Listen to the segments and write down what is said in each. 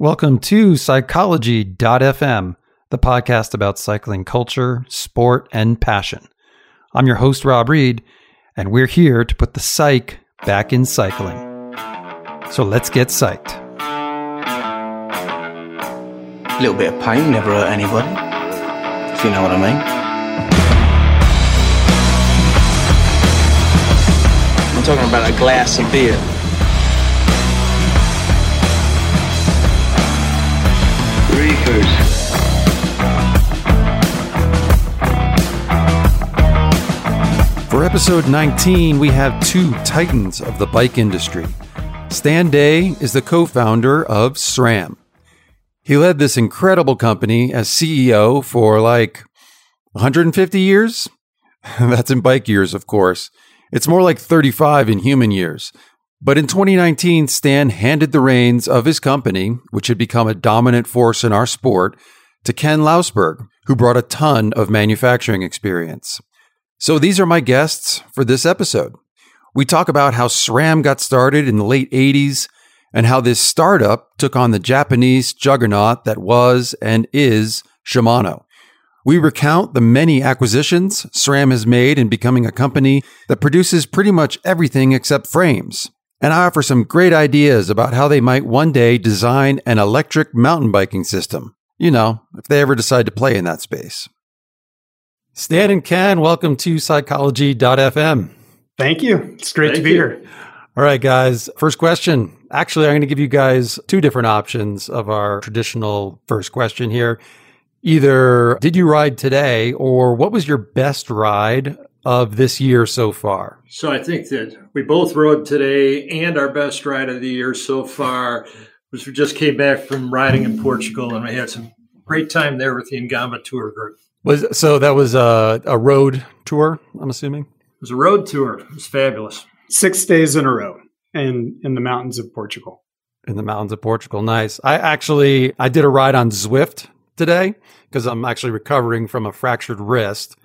Welcome to Psychology.fm, the podcast about cycling culture, sport, and passion. I'm your host, Rob Reed, and we're here to put the psych back in cycling. So let's get psyched. A little bit of pain never hurt anybody, if you know what I mean. I'm talking about a glass of beer. Reefers. For episode 19, we have two titans of the bike industry. Stan Day is the co founder of SRAM. He led this incredible company as CEO for like 150 years. That's in bike years, of course. It's more like 35 in human years. But in 2019, Stan handed the reins of his company, which had become a dominant force in our sport, to Ken Lousberg, who brought a ton of manufacturing experience. So these are my guests for this episode. We talk about how SRAM got started in the late 80s and how this startup took on the Japanese juggernaut that was and is Shimano. We recount the many acquisitions SRAM has made in becoming a company that produces pretty much everything except frames. And I offer some great ideas about how they might one day design an electric mountain biking system. You know, if they ever decide to play in that space. Stan and Ken, welcome to psychology.fm. Thank you. It's great Thank to be you. here. All right, guys. First question. Actually, I'm going to give you guys two different options of our traditional first question here. Either did you ride today or what was your best ride of this year so far? So I think that we both rode today, and our best ride of the year so far was we just came back from riding in Portugal, and we had some great time there with the Ngamba Tour group. Was so that was a, a road tour, I'm assuming. It was a road tour. It was fabulous. Six days in a row in, in the mountains of Portugal. in the mountains of Portugal. Nice. I actually I did a ride on Zwift today because I'm actually recovering from a fractured wrist.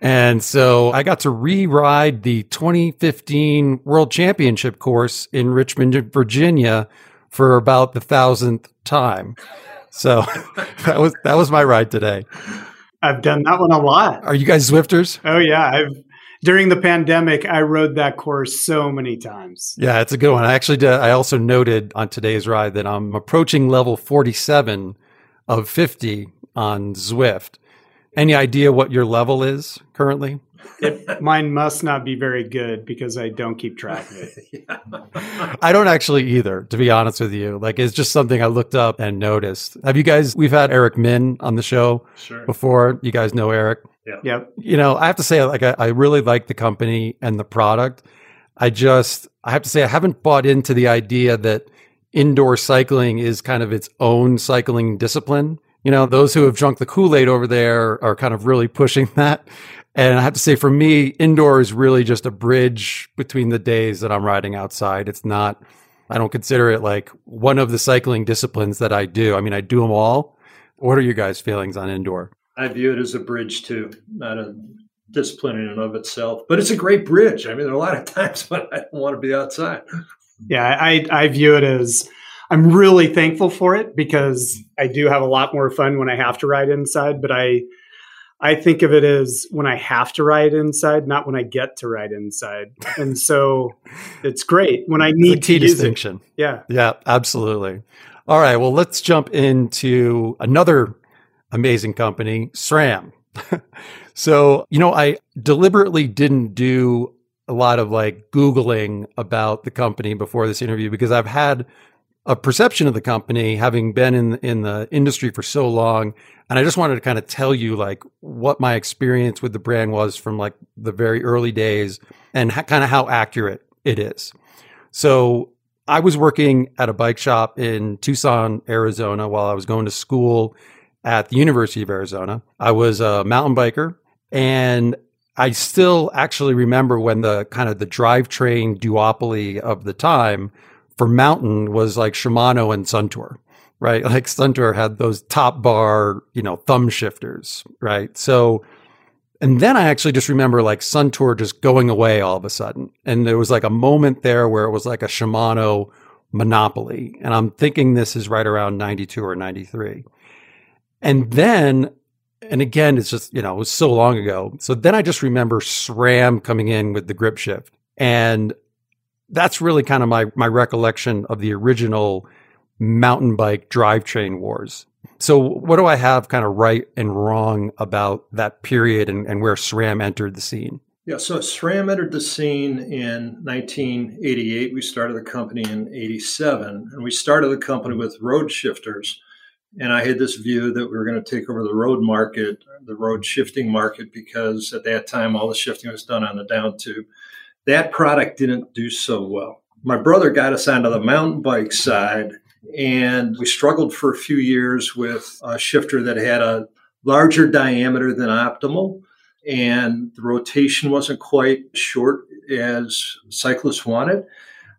And so I got to re-ride the 2015 World Championship course in Richmond, Virginia for about the thousandth time. So that was that was my ride today. I've done that one a lot. Are you guys Zwifters? Oh yeah, I've during the pandemic I rode that course so many times. Yeah, it's a good one. I actually did, I also noted on today's ride that I'm approaching level 47 of 50 on Zwift. Any idea what your level is currently? It, mine must not be very good because I don't keep track of it. I don't actually either, to be honest with you. Like it's just something I looked up and noticed. Have you guys we've had Eric Min on the show Sure. before. You guys know Eric. Yep. You know, I have to say like I, I really like the company and the product. I just I have to say I haven't bought into the idea that indoor cycling is kind of its own cycling discipline. You know, those who have drunk the Kool-Aid over there are kind of really pushing that. And I have to say, for me, indoor is really just a bridge between the days that I'm riding outside. It's not, I don't consider it like one of the cycling disciplines that I do. I mean, I do them all. What are your guys' feelings on indoor? I view it as a bridge too, not a discipline in and of itself. But it's a great bridge. I mean, there are a lot of times when I don't want to be outside. Yeah, I I view it as I'm really thankful for it because I do have a lot more fun when I have to ride inside, but I I think of it as when I have to ride inside, not when I get to ride inside. And so it's great when I need to use it. distinction. Yeah. Yeah, absolutely. All right. Well, let's jump into another amazing company, SRAM. so, you know, I deliberately didn't do a lot of like Googling about the company before this interview because I've had a perception of the company having been in, in the industry for so long. And I just wanted to kind of tell you like what my experience with the brand was from like the very early days and ha- kind of how accurate it is. So I was working at a bike shop in Tucson, Arizona while I was going to school at the University of Arizona. I was a mountain biker and I still actually remember when the kind of the drivetrain duopoly of the time for mountain was like Shimano and Suntour, right? Like Suntour had those top bar, you know, thumb shifters, right? So, and then I actually just remember like Suntour just going away all of a sudden. And there was like a moment there where it was like a Shimano monopoly. And I'm thinking this is right around 92 or 93. And then, and again, it's just, you know, it was so long ago. So then I just remember SRAM coming in with the grip shift. And that's really kind of my, my recollection of the original mountain bike drivetrain wars. So what do I have kind of right and wrong about that period and, and where SRAM entered the scene? Yeah, so SRAM entered the scene in 1988. We started the company in 87, and we started the company with road shifters. And I had this view that we were going to take over the road market, the road shifting market, because at that time all the shifting was done on the down tube. That product didn't do so well. My brother got us onto the mountain bike side, and we struggled for a few years with a shifter that had a larger diameter than optimal, and the rotation wasn't quite short as cyclists wanted.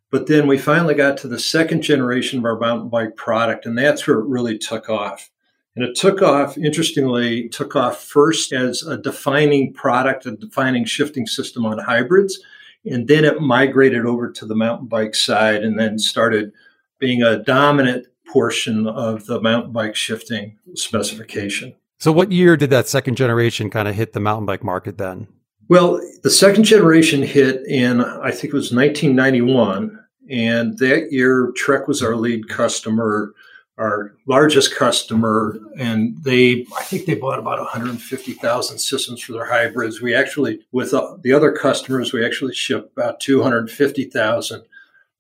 But then we finally got to the second generation of our mountain bike product, and that's where it really took off. And it took off, interestingly, took off first as a defining product, a defining shifting system on hybrids. And then it migrated over to the mountain bike side and then started being a dominant portion of the mountain bike shifting specification. So, what year did that second generation kind of hit the mountain bike market then? Well, the second generation hit in, I think it was 1991. And that year, Trek was our lead customer, our largest customer. And they, I think they bought about 150,000 systems for their hybrids. We actually, with uh, the other customers, we actually shipped about 250,000.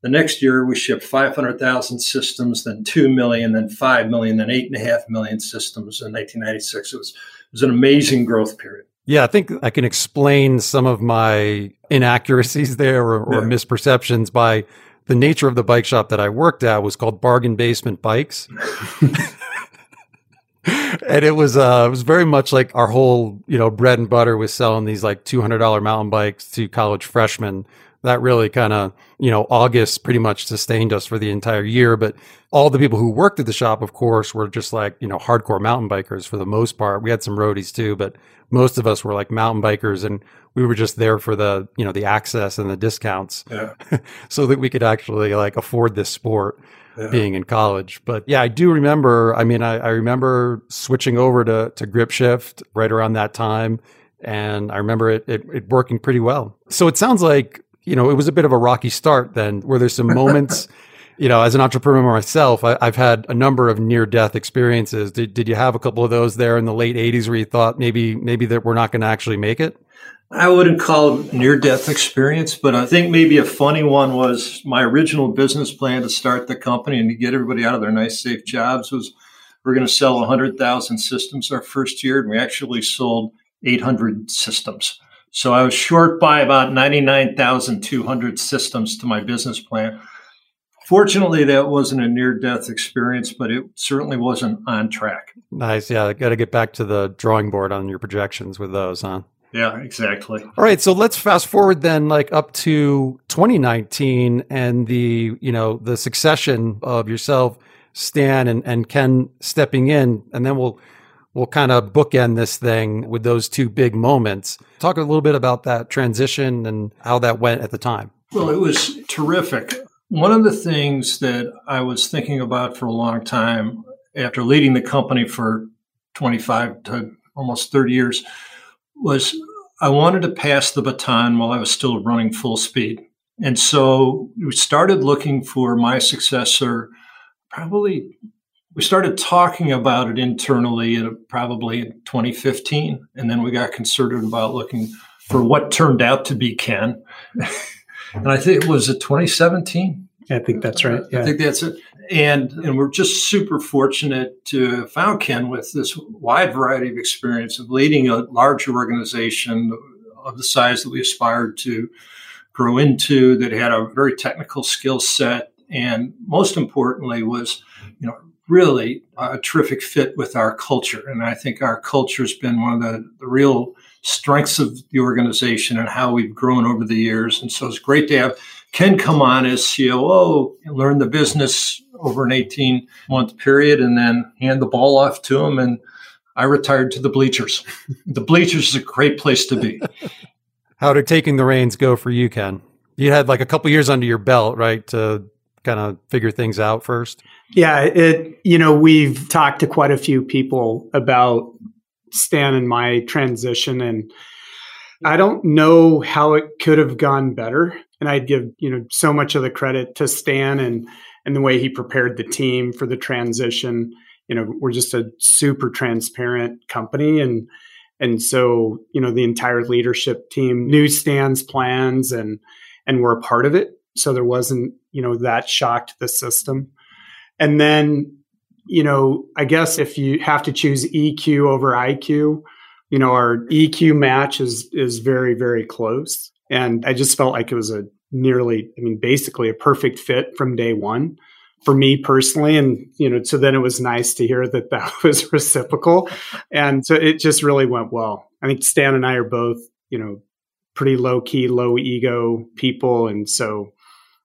The next year, we shipped 500,000 systems, then 2 million, then 5 million, then 8.5 million systems in 1996. It was, it was an amazing growth period. Yeah, I think I can explain some of my inaccuracies there or, or yeah. misperceptions by the nature of the bike shop that I worked at was called Bargain Basement Bikes. and it was uh it was very much like our whole, you know, bread and butter was selling these like $200 mountain bikes to college freshmen that really kind of, you know, August pretty much sustained us for the entire year. But all the people who worked at the shop, of course, were just like, you know, hardcore mountain bikers for the most part. We had some roadies too, but most of us were like mountain bikers and we were just there for the, you know, the access and the discounts yeah. so that we could actually like afford this sport. Yeah. being in college. But yeah, I do remember. I mean, I, I, remember switching over to to grip shift right around that time, and I remember it, it, it working pretty well. So it sounds like you know, it was a bit of a rocky start then. Were there some moments, you know, as an entrepreneur myself, I, have had a number of near death experiences. Did, did you have a couple of those there in the late 80s where you thought maybe, maybe that we're not going to actually make it? I wouldn't call it near death experience, but I think maybe a funny one was my original business plan to start the company and to get everybody out of their nice, safe jobs was we're going to sell 100,000 systems our first year. And we actually sold 800 systems. So I was short by about 99,200 systems to my business plan. Fortunately, that wasn't a near death experience, but it certainly wasn't on track. Nice. Yeah. Got to get back to the drawing board on your projections with those, huh? Yeah, exactly. All right, so let's fast forward then like up to 2019 and the, you know, the succession of yourself, Stan and, and Ken stepping in and then we'll we'll kind of bookend this thing with those two big moments. Talk a little bit about that transition and how that went at the time. Well, it was terrific. One of the things that I was thinking about for a long time after leading the company for 25 to almost 30 years was I wanted to pass the baton while I was still running full speed. And so we started looking for my successor probably we started talking about it internally in probably in 2015 and then we got concerted about looking for what turned out to be ken and i think it was a 2017 i think that's right yeah. i think that's it and and we're just super fortunate to have found ken with this wide variety of experience of leading a large organization of the size that we aspired to grow into that had a very technical skill set and most importantly was you know really a terrific fit with our culture. And I think our culture has been one of the, the real strengths of the organization and how we've grown over the years. And so it's great to have Ken come on as COO learn the business over an 18 month period and then hand the ball off to him. And I retired to the bleachers. the bleachers is a great place to be. How did taking the reins go for you, Ken? You had like a couple years under your belt, right? To kind of figure things out first? Yeah, it you know, we've talked to quite a few people about Stan and my transition and I don't know how it could have gone better. And I'd give, you know, so much of the credit to Stan and and the way he prepared the team for the transition. You know, we're just a super transparent company and and so, you know, the entire leadership team knew Stan's plans and and were a part of it. So there wasn't, you know, that shocked the system. And then, you know, I guess if you have to choose EQ over IQ, you know, our EQ match is is very, very close. And I just felt like it was a nearly, I mean, basically a perfect fit from day one for me personally. And, you know, so then it was nice to hear that that was reciprocal. And so it just really went well. I think Stan and I are both, you know, pretty low key, low ego people. And so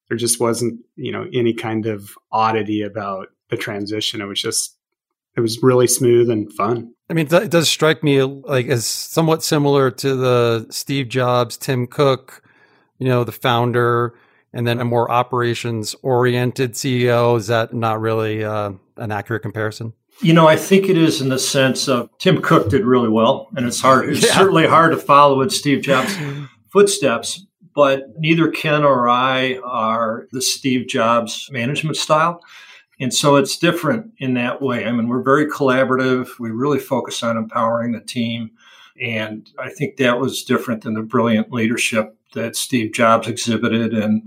there just wasn't, you know, any kind of oddity about the transition. It was just, it was really smooth and fun. I mean, it does strike me like as somewhat similar to the Steve Jobs, Tim Cook, you know, the founder, and then a more operations oriented CEO. Is that not really uh, an accurate comparison? You know, I think it is in the sense of Tim Cook did really well, and it's hard. It's yeah. certainly hard to follow in Steve Jobs' footsteps. But neither Ken or I are the Steve Jobs management style. And so it's different in that way. I mean, we're very collaborative. We really focus on empowering the team. And I think that was different than the brilliant leadership that Steve Jobs exhibited. And,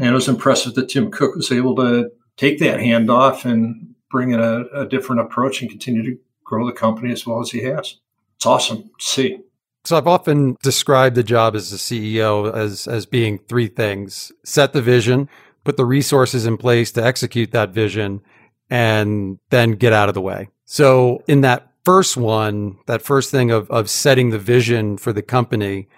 and it was impressive that Tim Cook was able to take that handoff and bring in a, a different approach and continue to grow the company as well as he has. It's awesome to see. So I've often described the job as a CEO as as being three things: set the vision, put the resources in place to execute that vision, and then get out of the way. So in that first one, that first thing of of setting the vision for the company,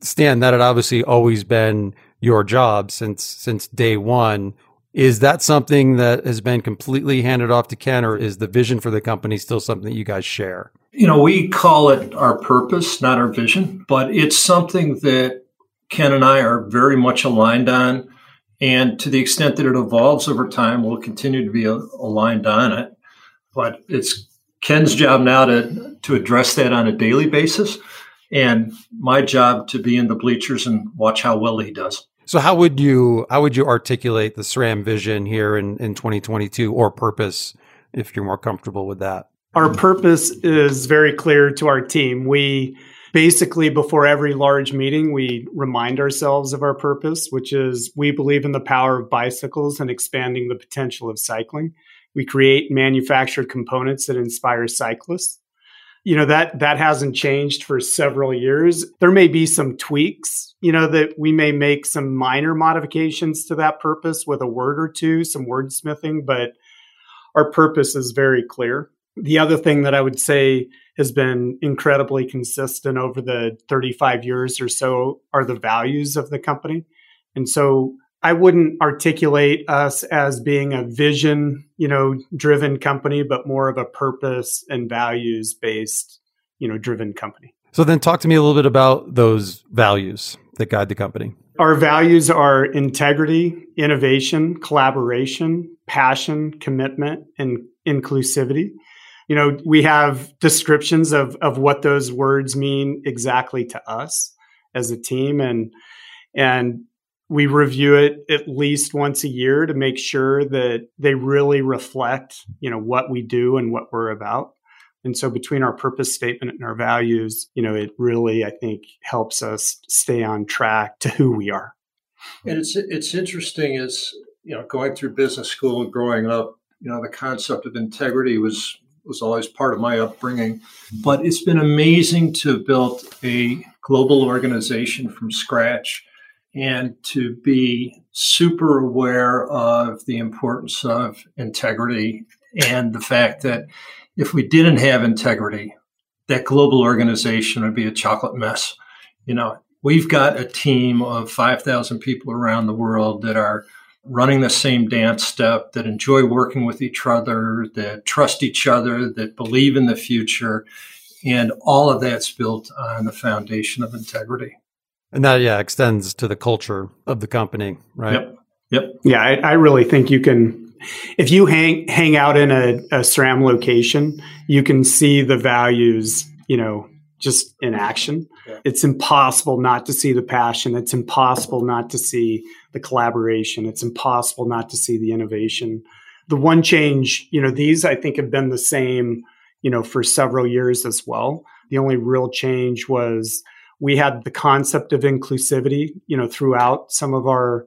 Stan, that had obviously always been your job since since day one. Is that something that has been completely handed off to Ken, or is the vision for the company still something that you guys share? You know, we call it our purpose, not our vision, but it's something that Ken and I are very much aligned on. And to the extent that it evolves over time, we'll continue to be aligned on it. But it's Ken's job now to, to address that on a daily basis and my job to be in the bleachers and watch how well he does. So how would you how would you articulate the SRAM vision here in, in 2022 or purpose if you're more comfortable with that? Our purpose is very clear to our team. We basically before every large meeting we remind ourselves of our purpose, which is we believe in the power of bicycles and expanding the potential of cycling. We create manufactured components that inspire cyclists. You know that that hasn't changed for several years. There may be some tweaks you know that we may make some minor modifications to that purpose with a word or two some wordsmithing but our purpose is very clear the other thing that i would say has been incredibly consistent over the 35 years or so are the values of the company and so I wouldn't articulate us as being a vision, you know, driven company, but more of a purpose and values based, you know, driven company. So then talk to me a little bit about those values that guide the company. Our values are integrity, innovation, collaboration, passion, commitment, and inclusivity. You know, we have descriptions of of what those words mean exactly to us as a team. And and we review it at least once a year to make sure that they really reflect you know what we do and what we're about. And so between our purpose statement and our values you know it really i think helps us stay on track to who we are. And it's it's interesting as you know going through business school and growing up you know the concept of integrity was was always part of my upbringing but it's been amazing to have built a global organization from scratch and to be super aware of the importance of integrity and the fact that if we didn't have integrity, that global organization would be a chocolate mess. You know, we've got a team of 5,000 people around the world that are running the same dance step, that enjoy working with each other, that trust each other, that believe in the future. And all of that's built on the foundation of integrity. And that, yeah, extends to the culture of the company, right? Yep. Yep. Yeah, I, I really think you can if you hang hang out in a, a SRAM location, you can see the values, you know, just in action. Yeah. It's impossible not to see the passion. It's impossible not to see the collaboration. It's impossible not to see the innovation. The one change, you know, these I think have been the same, you know, for several years as well. The only real change was we had the concept of inclusivity, you know, throughout some of our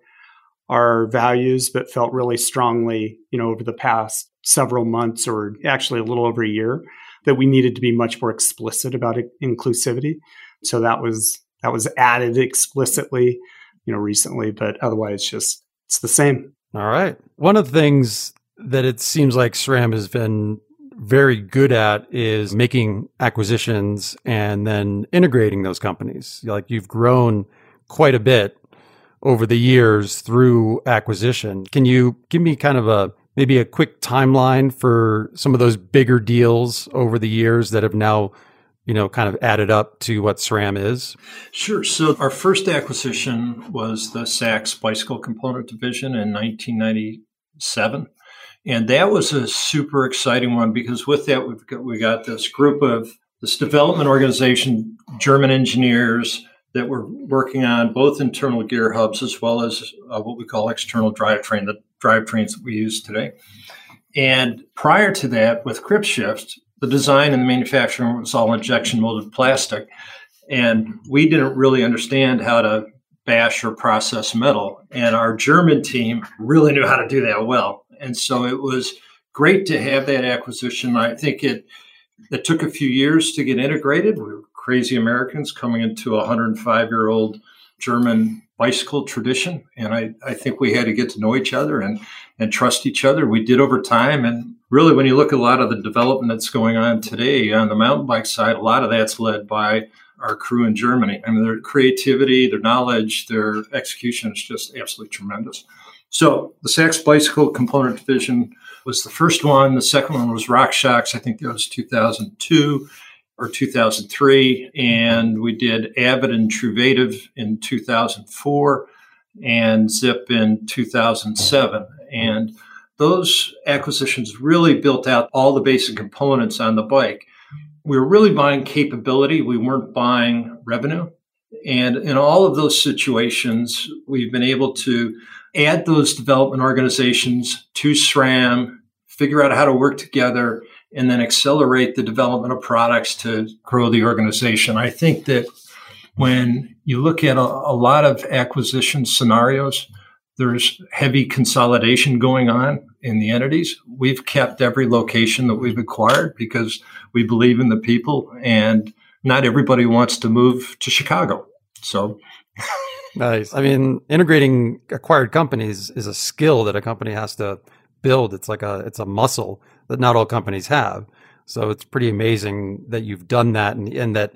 our values, but felt really strongly, you know, over the past several months or actually a little over a year that we needed to be much more explicit about inclusivity. So that was that was added explicitly, you know, recently, but otherwise just it's the same. All right. One of the things that it seems like SRAM has been very good at is making acquisitions and then integrating those companies. Like you've grown quite a bit over the years through acquisition. Can you give me kind of a maybe a quick timeline for some of those bigger deals over the years that have now, you know, kind of added up to what SRAM is? Sure. So our first acquisition was the Sachs Bicycle Component Division in 1997. And that was a super exciting one because with that, we've got, we got this group of this development organization, German engineers, that we're working on both internal gear hubs as well as uh, what we call external drivetrain, the drivetrains that we use today. And prior to that, with Gripshift, the design and the manufacturing was all injection molded plastic. And we didn't really understand how to bash or process metal. And our German team really knew how to do that well. And so it was great to have that acquisition. I think it it took a few years to get integrated. We were crazy Americans coming into a 105 year old German bicycle tradition. And I, I think we had to get to know each other and, and trust each other. We did over time. And really, when you look at a lot of the development that's going on today on the mountain bike side, a lot of that's led by our crew in Germany. I mean, their creativity, their knowledge, their execution is just absolutely tremendous. So the Sachs Bicycle Component Division was the first one. The second one was RockShox. I think that was 2002 or 2003, and we did Avid and Truvativ in 2004 and Zipp in 2007. And those acquisitions really built out all the basic components on the bike. We were really buying capability, we weren't buying revenue. And in all of those situations, we've been able to add those development organizations to SRAM, figure out how to work together, and then accelerate the development of products to grow the organization. I think that when you look at a, a lot of acquisition scenarios, there's heavy consolidation going on in the entities. We've kept every location that we've acquired because we believe in the people and not everybody wants to move to Chicago. So nice. I mean, integrating acquired companies is a skill that a company has to build. It's like a it's a muscle that not all companies have. So it's pretty amazing that you've done that and, and that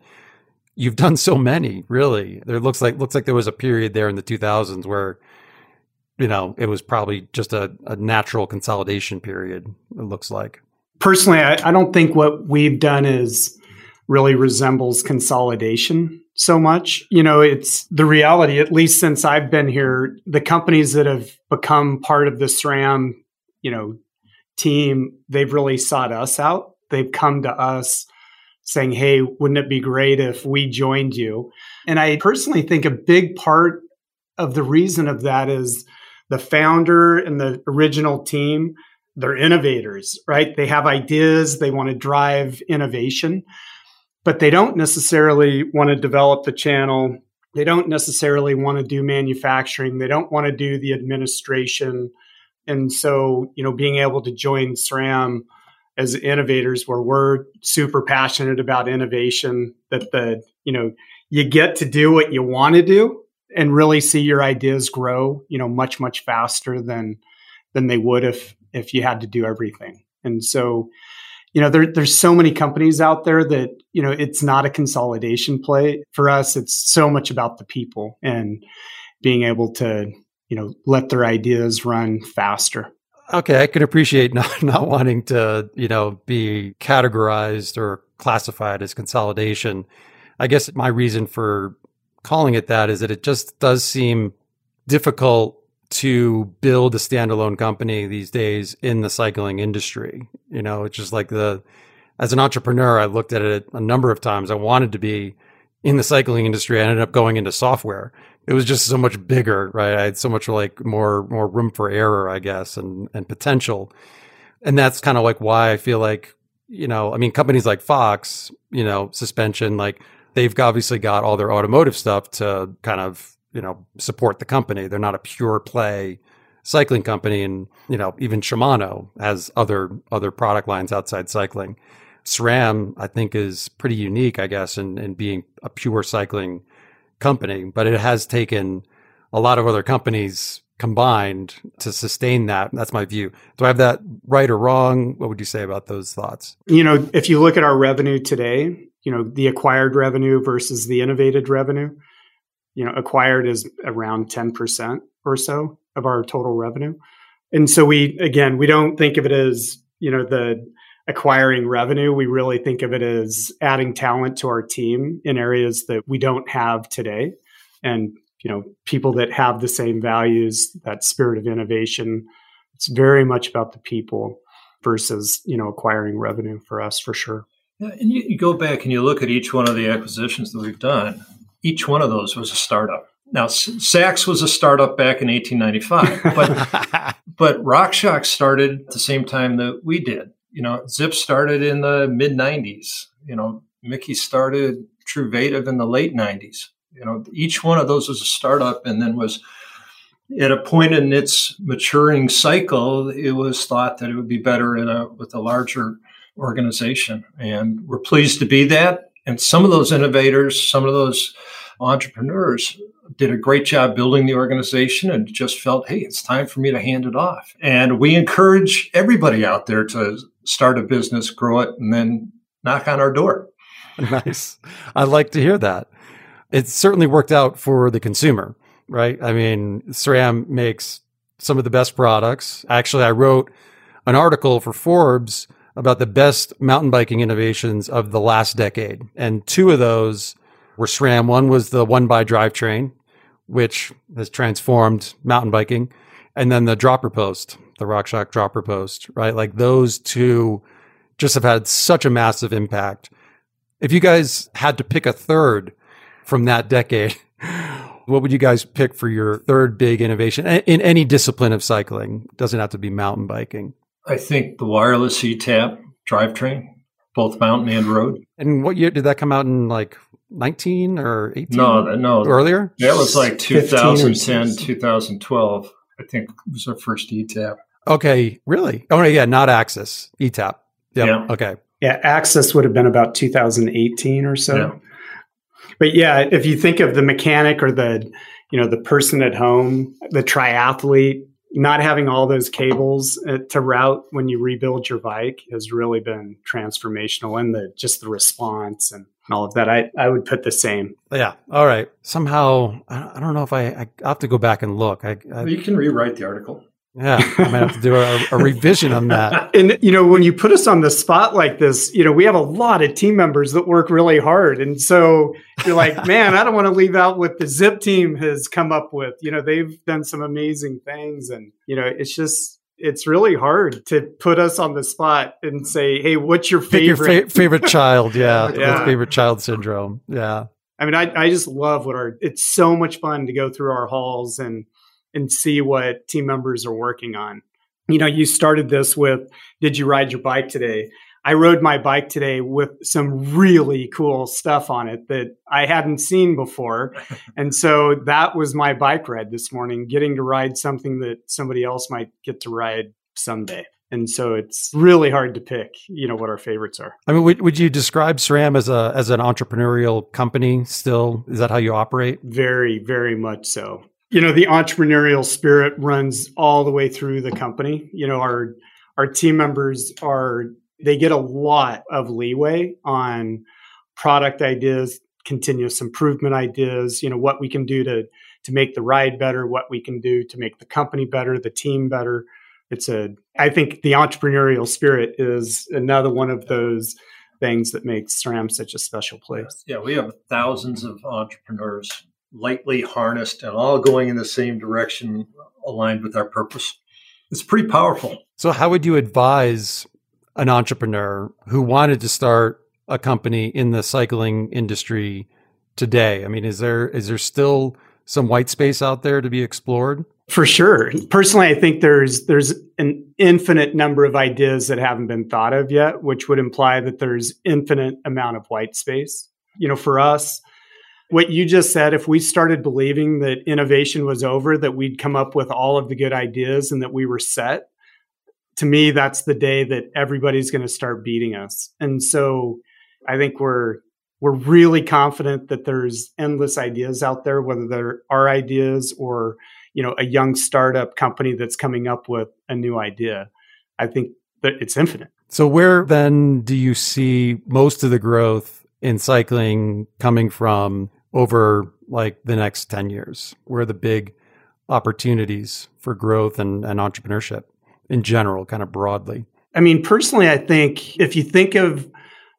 you've done so many. Really, there looks like looks like there was a period there in the 2000s where you know it was probably just a, a natural consolidation period. It looks like. Personally, I, I don't think what we've done is really resembles consolidation so much. You know, it's the reality, at least since I've been here, the companies that have become part of the SRAM, you know, team, they've really sought us out. They've come to us saying, Hey, wouldn't it be great if we joined you? And I personally think a big part of the reason of that is the founder and the original team, they're innovators, right? They have ideas, they want to drive innovation, but they don't necessarily want to develop the channel. They don't necessarily want to do manufacturing. They don't want to do the administration and so, you know, being able to join SRAM as innovators where we're super passionate about innovation, that the, you know, you get to do what you want to do and really see your ideas grow, you know, much, much faster than than they would if if you had to do everything. And so, you know, there, there's so many companies out there that, you know, it's not a consolidation play. For us, it's so much about the people and being able to, you know let their ideas run faster okay i can appreciate not, not wanting to you know be categorized or classified as consolidation i guess my reason for calling it that is that it just does seem difficult to build a standalone company these days in the cycling industry. You know, it's just like the, as an entrepreneur, I looked at it a number of times. I wanted to be in the cycling industry. I ended up going into software. It was just so much bigger, right? I had so much like more, more room for error, I guess, and, and potential. And that's kind of like why I feel like, you know, I mean, companies like Fox, you know, suspension, like they've obviously got all their automotive stuff to kind of you know support the company. They're not a pure play cycling company, and you know even Shimano has other other product lines outside cycling. SRAM, I think, is pretty unique, I guess, in, in being a pure cycling company, but it has taken a lot of other companies combined to sustain that. That's my view. Do I have that right or wrong? What would you say about those thoughts? You know, if you look at our revenue today, you know, the acquired revenue versus the innovated revenue, you know, acquired is around 10% or so of our total revenue. And so we, again, we don't think of it as, you know, the acquiring revenue. We really think of it as adding talent to our team in areas that we don't have today. And, you know, people that have the same values, that spirit of innovation. It's very much about the people versus, you know, acquiring revenue for us for sure. Yeah, and you, you go back and you look at each one of the acquisitions that we've done each one of those was a startup. Now, Sachs was a startup back in 1895, but but RockShox started at the same time that we did. You know, Zipp started in the mid 90s. You know, Mickey started Truvativ in the late 90s. You know, each one of those was a startup, and then was at a point in its maturing cycle. It was thought that it would be better in a with a larger organization, and we're pleased to be that. And some of those innovators, some of those entrepreneurs did a great job building the organization and just felt, hey, it's time for me to hand it off. And we encourage everybody out there to start a business, grow it, and then knock on our door. Nice. I like to hear that. It certainly worked out for the consumer, right? I mean, SRAM makes some of the best products. Actually, I wrote an article for Forbes about the best mountain biking innovations of the last decade. And two of those were SRAM. One was the one by drivetrain, which has transformed mountain biking. And then the dropper post, the Rock RockShox dropper post, right? Like those two just have had such a massive impact. If you guys had to pick a third from that decade, what would you guys pick for your third big innovation in any discipline of cycling? It doesn't have to be mountain biking. I think the wireless ETAP drivetrain, both mountain and road. And what year did that come out in? Like 19 or 18? No, no. Earlier? That was like 2010, 2012. I think was our first ETAP. Okay, really? Oh, yeah, not AXS, ETAP. Yep. Yeah. Okay. Yeah, AXS would have been about 2018 or so. Yeah. But yeah, if you think of the mechanic or the, you know, the person at home, the triathlete, not having all those cables uh, to route when you rebuild your bike has really been transformational and the just the response and all of that i i would put the same yeah all right somehow i don't know if i i have to go back and look i, I you can rewrite the article yeah, I might have to do a, a, revision on that. And you know, when you put us on the spot like this, you know, we have a lot of team members that work really hard, and so you're like, man, I don't want to leave out what the Zipp team has come up with. You know, they've done some amazing things, and you know, it's just it's really hard to put us on the spot and say, hey, what's your favorite your fa- favorite child? Yeah, yeah. favorite child syndrome. Yeah. I mean, I, I just love what our. It's so much fun to go through our halls and and see what team members are working on. You know, you started this with, did you ride your bike today? I rode my bike today with some really cool stuff on it that I hadn't seen before. and so that was my bike ride this morning, getting to ride something that somebody else might get to ride someday. And so it's really hard to pick, you know, what our favorites are. I mean, would, would you describe SRAM as a as an entrepreneurial company still? Is that how you operate? Very, very much so you know the entrepreneurial spirit runs all the way through the company. You know our our team members are they get a lot of leeway on product ideas continuous improvement ideas you know what we can do to to make the ride better what we can do to make the company better the team better. It's a i think the entrepreneurial spirit is another one of those things that makes SRAM such a special place. Yeah we have thousands of entrepreneurs lightly harnessed and all going in the same direction, aligned with our purpose. It's pretty powerful. So, how would you advise an entrepreneur who wanted to start a company in the cycling industry today? I mean, is there is there still some white space out there to be explored? For sure. Personally, I think there's there's an infinite number of ideas that haven't been thought of yet, which would imply that there's infinite amount of white space. You know, for us, what you just said, if we started believing that innovation was over, that we'd come up with all of the good ideas and that we were set, to me, that's the day that everybody's going to start beating us. And so I think we're we're really confident that there's endless ideas out there, whether they're our ideas or you know a young startup company that's coming up with a new idea. I think that it's infinite. So where then do you see most of the growth in cycling coming from over like the next 10 years? Where are the big opportunities for growth and, and entrepreneurship in general, kind of broadly? I mean, personally, I think if you think of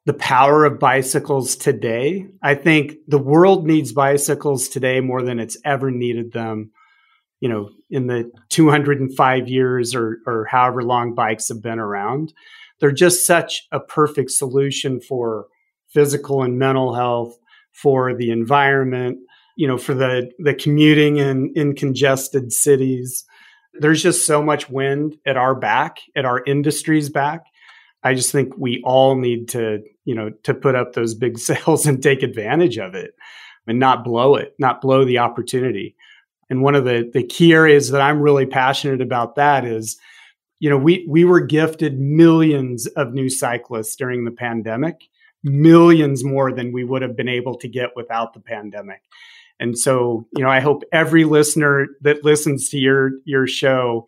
the power of bicycles today, I think the world needs bicycles today more than it's ever needed them, you know, in the 205 years or, or however long bikes have been around. They're just such a perfect solution for physical and mental health, for the environment, you know, for the the commuting in in congested cities. There's just so much wind at our back, at our industry's back. I just think we all need to, you know, to put up those big sails and take advantage of it and not blow it, not blow the opportunity. And one of the the key areas that I'm really passionate about that is, you know, we we were gifted millions of new cyclists during the pandemic millions more than we would have been able to get without the pandemic. And so, you know, I hope every listener that listens to your your show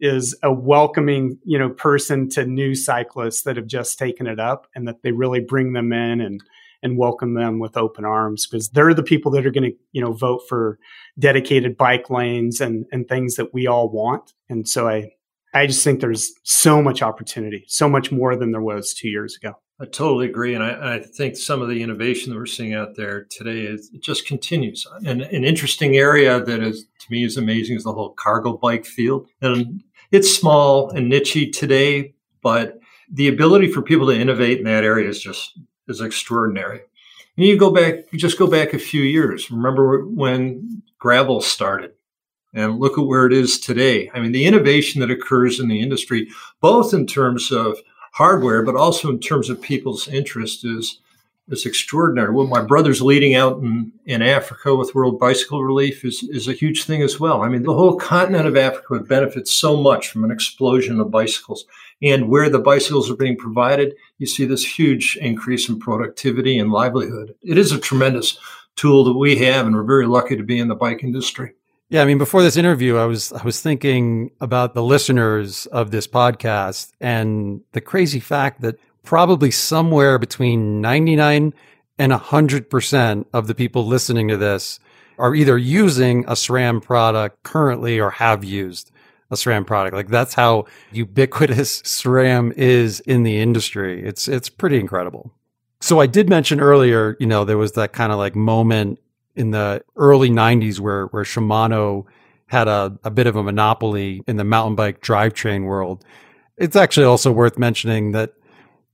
is a welcoming, you know, person to new cyclists that have just taken it up and that they really bring them in and and welcome them with open arms because they're the people that are going to, you know, vote for dedicated bike lanes and and things that we all want. And so I I just think there's so much opportunity, so much more than there was 2 years ago. I totally agree, and I, I, think some of the innovation that we're seeing out there today is it just continues. And an interesting area that is to me is amazing is the whole cargo bike field, and it's small and nichey today, but the ability for people to innovate in that area is just is extraordinary. And you go back, you just go back a few years. Remember when gravel started, and look at where it is today. I mean, the innovation that occurs in the industry, both in terms of hardware, but also in terms of people's interest is is extraordinary. What my brother's leading out in, in Africa with World Bicycle Relief is, is a huge thing as well. I mean, the whole continent of Africa would benefit so much from an explosion of bicycles. And where the bicycles are being provided, you see this huge increase in productivity and livelihood. It is a tremendous tool that we have, and we're very lucky to be in the bike industry. Yeah, I mean, before this interview, I was I was thinking about the listeners of this podcast and the crazy fact that probably somewhere between 99 and 100% of the people listening to this are either using a SRAM product currently or have used a SRAM product. Like that's how ubiquitous SRAM is in the industry. It's it's pretty incredible. So I did mention earlier, you know, there was that kind of like moment in the early 90s where where Shimano had a, a bit of a monopoly in the mountain bike drivetrain world. It's actually also worth mentioning that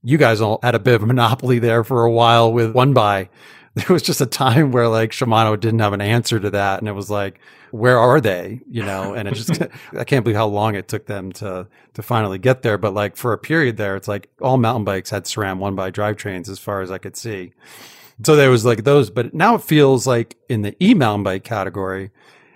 you guys all had a bit of a monopoly there for a while with one by. There was just a time where like Shimano didn't have an answer to that. And it was like, where are they? You know, and it just, I can't believe how long it took them to, to finally get there. But like for a period there, it's like all mountain bikes had SRAM one by drivetrains as far as I could see. So there was like those, but now it feels like in the e mountain bike category,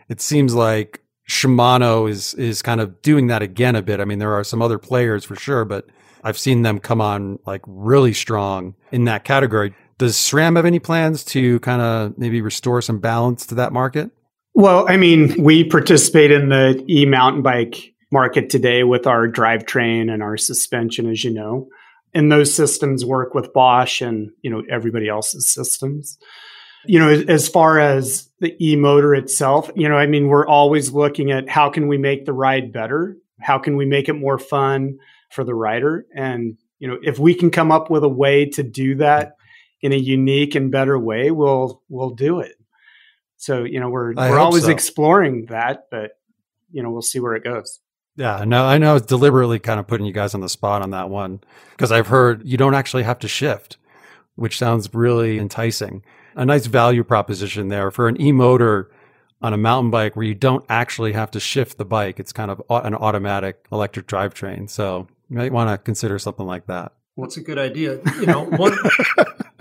it seems like Shimano is is kind of doing that again a bit. I mean, there are some other players for sure, but I've seen them come on like really strong in that category. Does SRAM have any plans to kind of maybe restore some balance to that market? Well, I mean, we participate in the e mountain bike market today with our drivetrain and our suspension, as you know and those systems work with Bosch and you know everybody else's systems. You know, as far as the e motor itself, you know, I mean, we're always looking at how can we make the ride better? How can we make it more fun for the rider? And you know, if we can come up with a way to do that in a unique and better way, we'll we'll do it. So you know, we're I we're always so. exploring that, but you know, we'll see where it goes. Yeah, no, I know I was deliberately kind of putting you guys on the spot on that one because I've heard you don't actually have to shift, which sounds really enticing. A nice value proposition there for an e-motor on a mountain bike where you don't actually have to shift the bike. It's kind of an automatic electric drivetrain. So you might want to consider something like that. Well, it's a good idea. You know, one,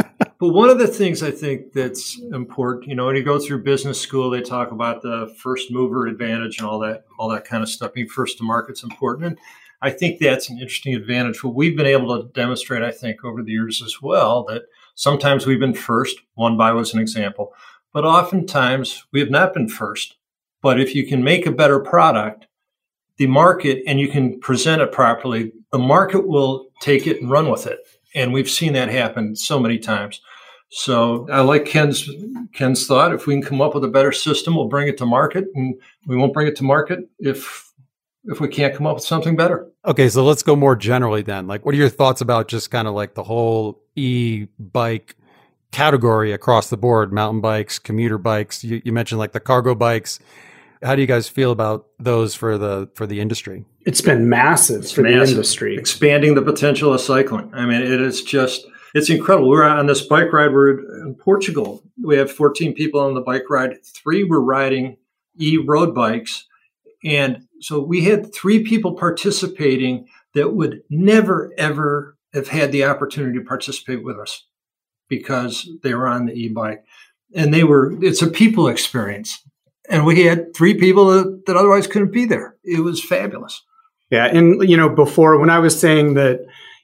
but one of the things I think that's important, you know, when you go through business school, they talk about the first mover advantage and all that, all that kind of stuff. Being first to market's important. And I think that's an interesting advantage. What we've been able to demonstrate, I think, over the years as well, that sometimes we've been first. One by was an example, but oftentimes we have not been first. But if you can make a better product, the market and you can present it properly, the market will take it and run with it. And we've seen that happen so many times. So I like Ken's Ken's thought. If we can come up with a better system, we'll bring it to market, and we won't bring it to market if if we can't come up with something better. Okay, so let's go more generally then. Like, what are your thoughts about just kind of like the whole e-bike category across the board? Mountain bikes, commuter bikes. You, you mentioned like the cargo bikes. How do you guys feel about those for the for the industry? It's been massive it's for massive. the industry, expanding the potential of cycling. I mean, it is just it's incredible. We're on this bike ride. We're in Portugal. We have 14 people on the bike ride. Three were riding e road bikes, and so we had three people participating that would never ever have had the opportunity to participate with us because they were on the e bike, and they were. It's a people experience and we had three people that, that otherwise couldn't be there. It was fabulous. Yeah, and you know, before when I was saying that,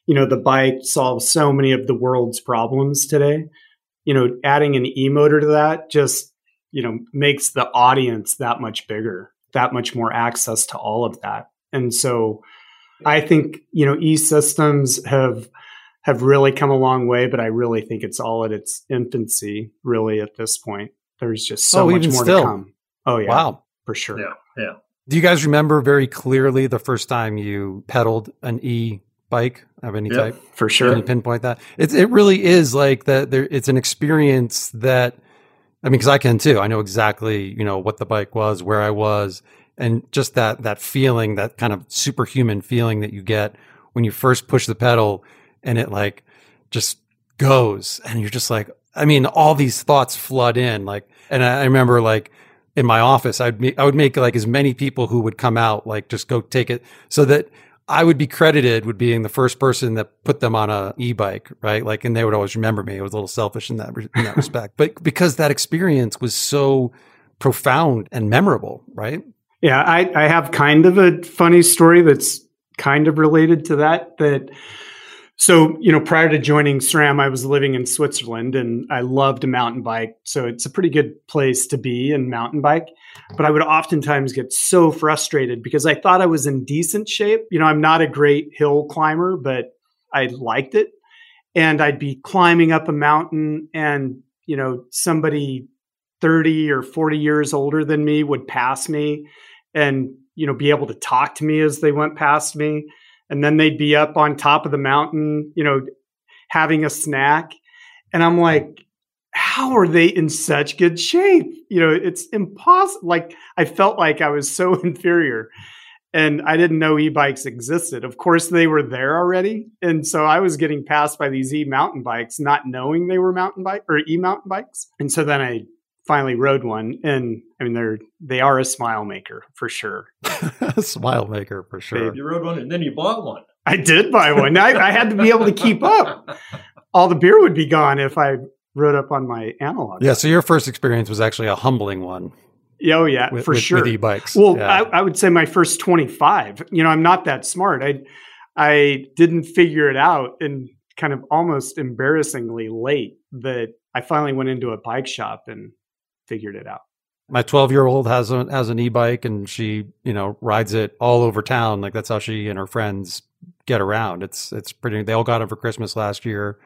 you know, the bike solves so many of the world's problems today, you know, adding an e-motor to that just, you know, makes the audience that much bigger, that much more access to all of that. And so I think, you know, e-systems have have really come a long way, but I really think it's all at its infancy, really, at this point. There's just so oh, much more still. to come. Oh yeah. Wow. For sure. Yeah. Yeah. Do you guys remember very clearly the first time you pedaled an e bike of any type? For sure. Can you pinpoint that? It it really is like that. There, it's an experience that. I mean, because I can too. I know exactly, you know, what the bike was, where I was, and just that that feeling, that kind of superhuman feeling that you get when you first push the pedal, and it like just goes, and you're just like, I mean, all these thoughts flood in, like, and I, I remember like in my office, I'd I would make like as many people who would come out, like just go take it so that I would be credited with being the first person that put them on a e-bike, right? Like, and they would always remember me. It was a little selfish in that, in that respect, but because that experience was so profound and memorable, right? Yeah. I, I have kind of a funny story that's kind of related to that, that, so, you know, prior to joining SRAM, I was living in Switzerland and I loved a mountain bike. So it's a pretty good place to be in mountain bike. But I would oftentimes get so frustrated because I thought I was in decent shape. You know, I'm not a great hill climber, but I liked it. And I'd be climbing up a mountain and, you know, somebody 30 or 40 years older than me would pass me and, you know, be able to talk to me as they went past me and then they'd be up on top of the mountain, you know, having a snack. And I'm like, how are they in such good shape? You know, it's impossible. Like, I felt like I was so inferior and I didn't know e bikes existed. Of course, they were there already. And so I was getting passed by these e mountain bikes, not knowing they were mountain bike or e mountain bikes. And so then I finally rode one and i mean they're they are a smile maker for sure. A smile maker for sure. You rode one and then you bought one. I did buy one. I, I, had to be able to keep up. All the beer would be gone if i rode up on my analog. Yeah so your first experience was actually a humbling one. Oh yeah with, for with, sure. with e-bikes. Well yeah. I, I would say my first 25 you know i'm not that smart. I i didn't figure it out and kind of almost embarrassingly late that I finally went into a bike shop and figured it out. My 12 year old has a, has an e-bike and she, you know, rides it all over town. Like that's how she and her friends get around. It's, it's pretty, they all got it for Christmas last year.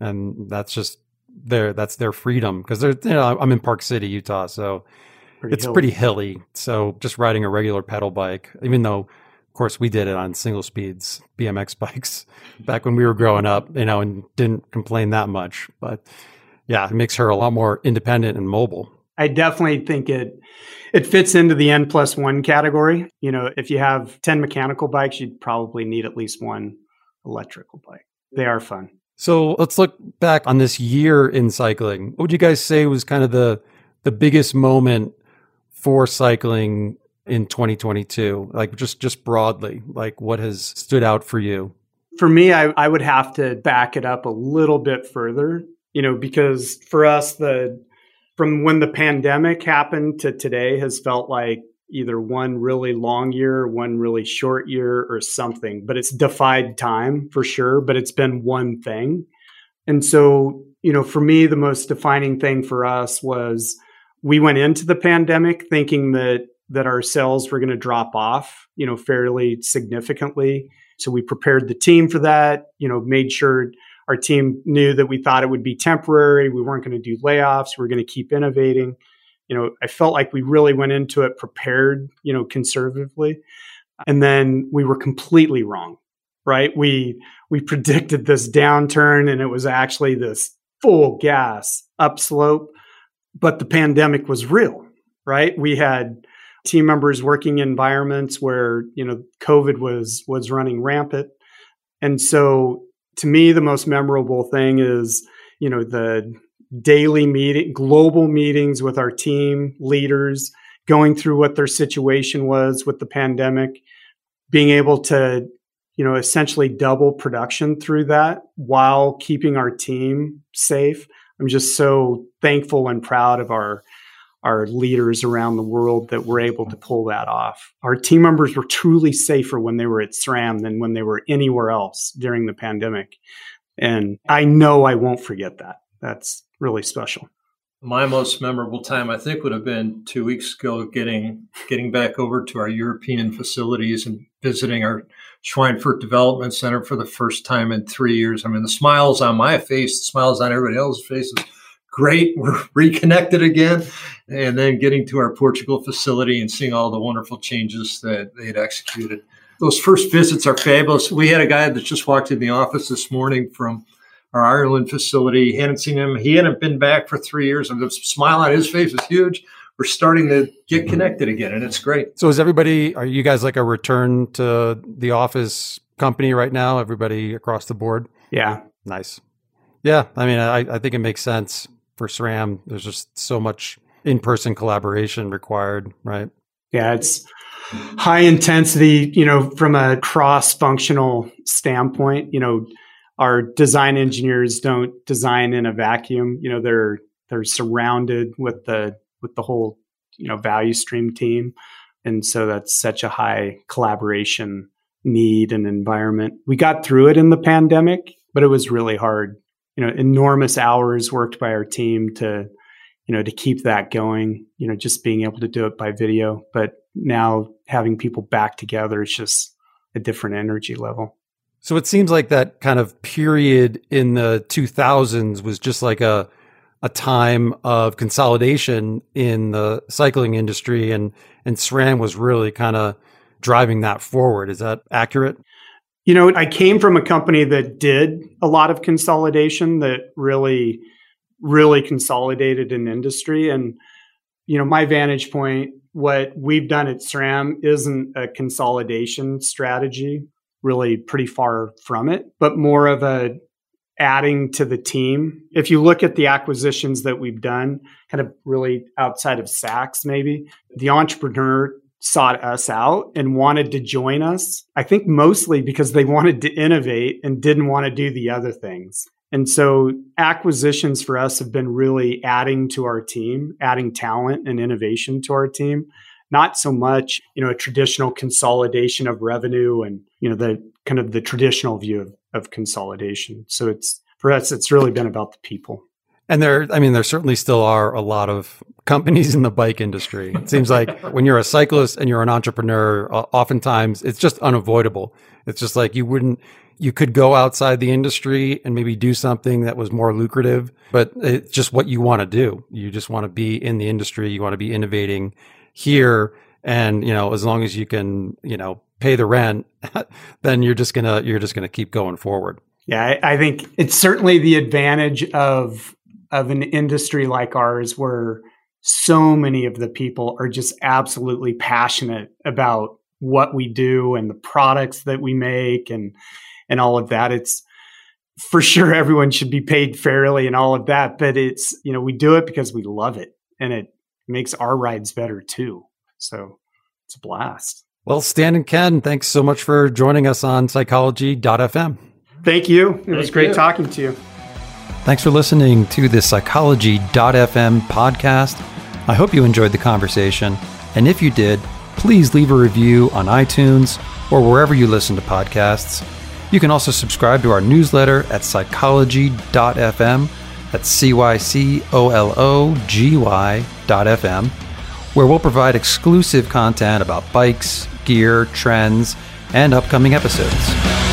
And that's just their, that's their freedom. Cause they're, you know, I'm in Park City, Utah. So pretty it's hilly. pretty hilly. So just riding a regular pedal bike, even though of course, we did it on single speeds BMX bikes back when we were growing up, you know, and didn't complain that much. But yeah, it makes her a lot more independent and mobile. I definitely think it it fits into the N plus one category. You know, if you have 10 mechanical bikes, you'd probably need at least one electrical bike. They are fun. So let's look back on this year in cycling. What would you guys say was kind of the the biggest moment for cycling in 2022? Like just just broadly, like what has stood out for you? For me, I, I would have to back it up a little bit further, you know, because for us the from when the pandemic happened to today has felt like either one really long year, one really short year, or something. But it's defied time for sure, but it's been one thing. And so, you know, for me, the most defining thing for us was we went into the pandemic thinking that that our sales were going to drop off, you know, fairly significantly. So we prepared the team for that, you know, made sure our team knew that we thought it would be temporary. We weren't going to do layoffs. We are going to keep innovating. You know, I felt like we really went into it prepared, you know, conservatively. And then we were completely wrong, right? We we predicted this downturn and it was actually this full gas upslope, but the pandemic was real, right? We had team members working in environments where, you know, COVID was was running rampant. And so to me, the most memorable thing is, you know, the daily meeting, global meetings with our team leaders, going through what their situation was with the pandemic, being able to, you know, essentially double production through that while keeping our team safe. I'm just so thankful and proud of our our leaders around the world that were able to mm-hmm. pull that off. Our team members were truly safer when they were at SRAM than when they were anywhere else during the pandemic. And I know I won't forget that. That's really special. My most memorable time, I think, would have been two weeks ago, getting getting back over to our European facilities and visiting our Schweinfurt Development Center for the first time in three years. I mean, the smiles on my face, the smiles on everybody else's faces great. We're reconnected again. And then getting to our Portugal facility and seeing all the wonderful changes that they had executed. Those first visits are fabulous. We had a guy that just walked in the office this morning from our Ireland facility. He hadn't seen him. He hadn't been back for three years. And the smile on his face is huge. We're starting to get connected again, and it's great. So, is everybody? Are you guys like a return to the office company right now? Everybody across the board? Yeah, nice. Yeah, I mean, I, I think it makes sense for SRAM. There's just so much in person collaboration required, right? Yeah, it's high intensity, you know, from a cross functional standpoint. You know, our design engineers don't design in a vacuum. You know, they're they're surrounded with the with the whole, you know, value stream team. And so that's such a high collaboration need and environment. We got through it in the pandemic, but it was really hard you know enormous hours worked by our team to you know to keep that going you know just being able to do it by video. But now having people back together it's just a different energy level. So it seems like that kind of period in the 2000s was just like a a time of consolidation in the cycling industry and and SRAM was really kind of driving that forward. Is that accurate? You know, I came from a company that did a lot of consolidation that really, really consolidated an industry. And, you know, my vantage point, what we've done at SRAM isn't a consolidation strategy, really pretty far from it, but more of a adding to the team. If you look at the acquisitions that we've done, kind of really outside of Sachs, maybe the entrepreneur sought us out and wanted to join us. I think mostly because they wanted to innovate and didn't want to do the other things. And so acquisitions for us have been really adding to our team, adding talent and innovation to our team. Not so much, you know, a traditional consolidation of revenue and, you know, the kind of the traditional view of, of consolidation. So it's for us, it's really been about the people. And there, I mean, there certainly still are a lot of companies in the bike industry. It seems like when you're a cyclist and you're an entrepreneur, oftentimes it's just unavoidable. It's just like you wouldn't, you could go outside the industry and maybe do something that was more lucrative, but it's just what you want to do. You just want to be in the industry. You want to be innovating here. And, you know, as long as you can, you know, pay the rent, then you're just going to, you're just going to keep going forward. Yeah, I, I think it's certainly the advantage of of an industry like ours where so many of the people are just absolutely passionate about what we do and the products that we make and and all of that. It's for sure everyone should be paid fairly and all of that, but it's you know we do it because we love it and it makes our rides better too. So it's a blast. Well, Stan and Ken, thanks so much for joining us on cycology.fm. Thank you. It Thank was great you. talking to you. Thanks for listening to the cycology.fm podcast. I hope you enjoyed the conversation. And if you did, please leave a review on iTunes or wherever you listen to podcasts. You can also subscribe to our newsletter at cycology.fm. That's C Y C O L O G Y FM, where we'll provide exclusive content about bikes, gear, trends, and upcoming episodes.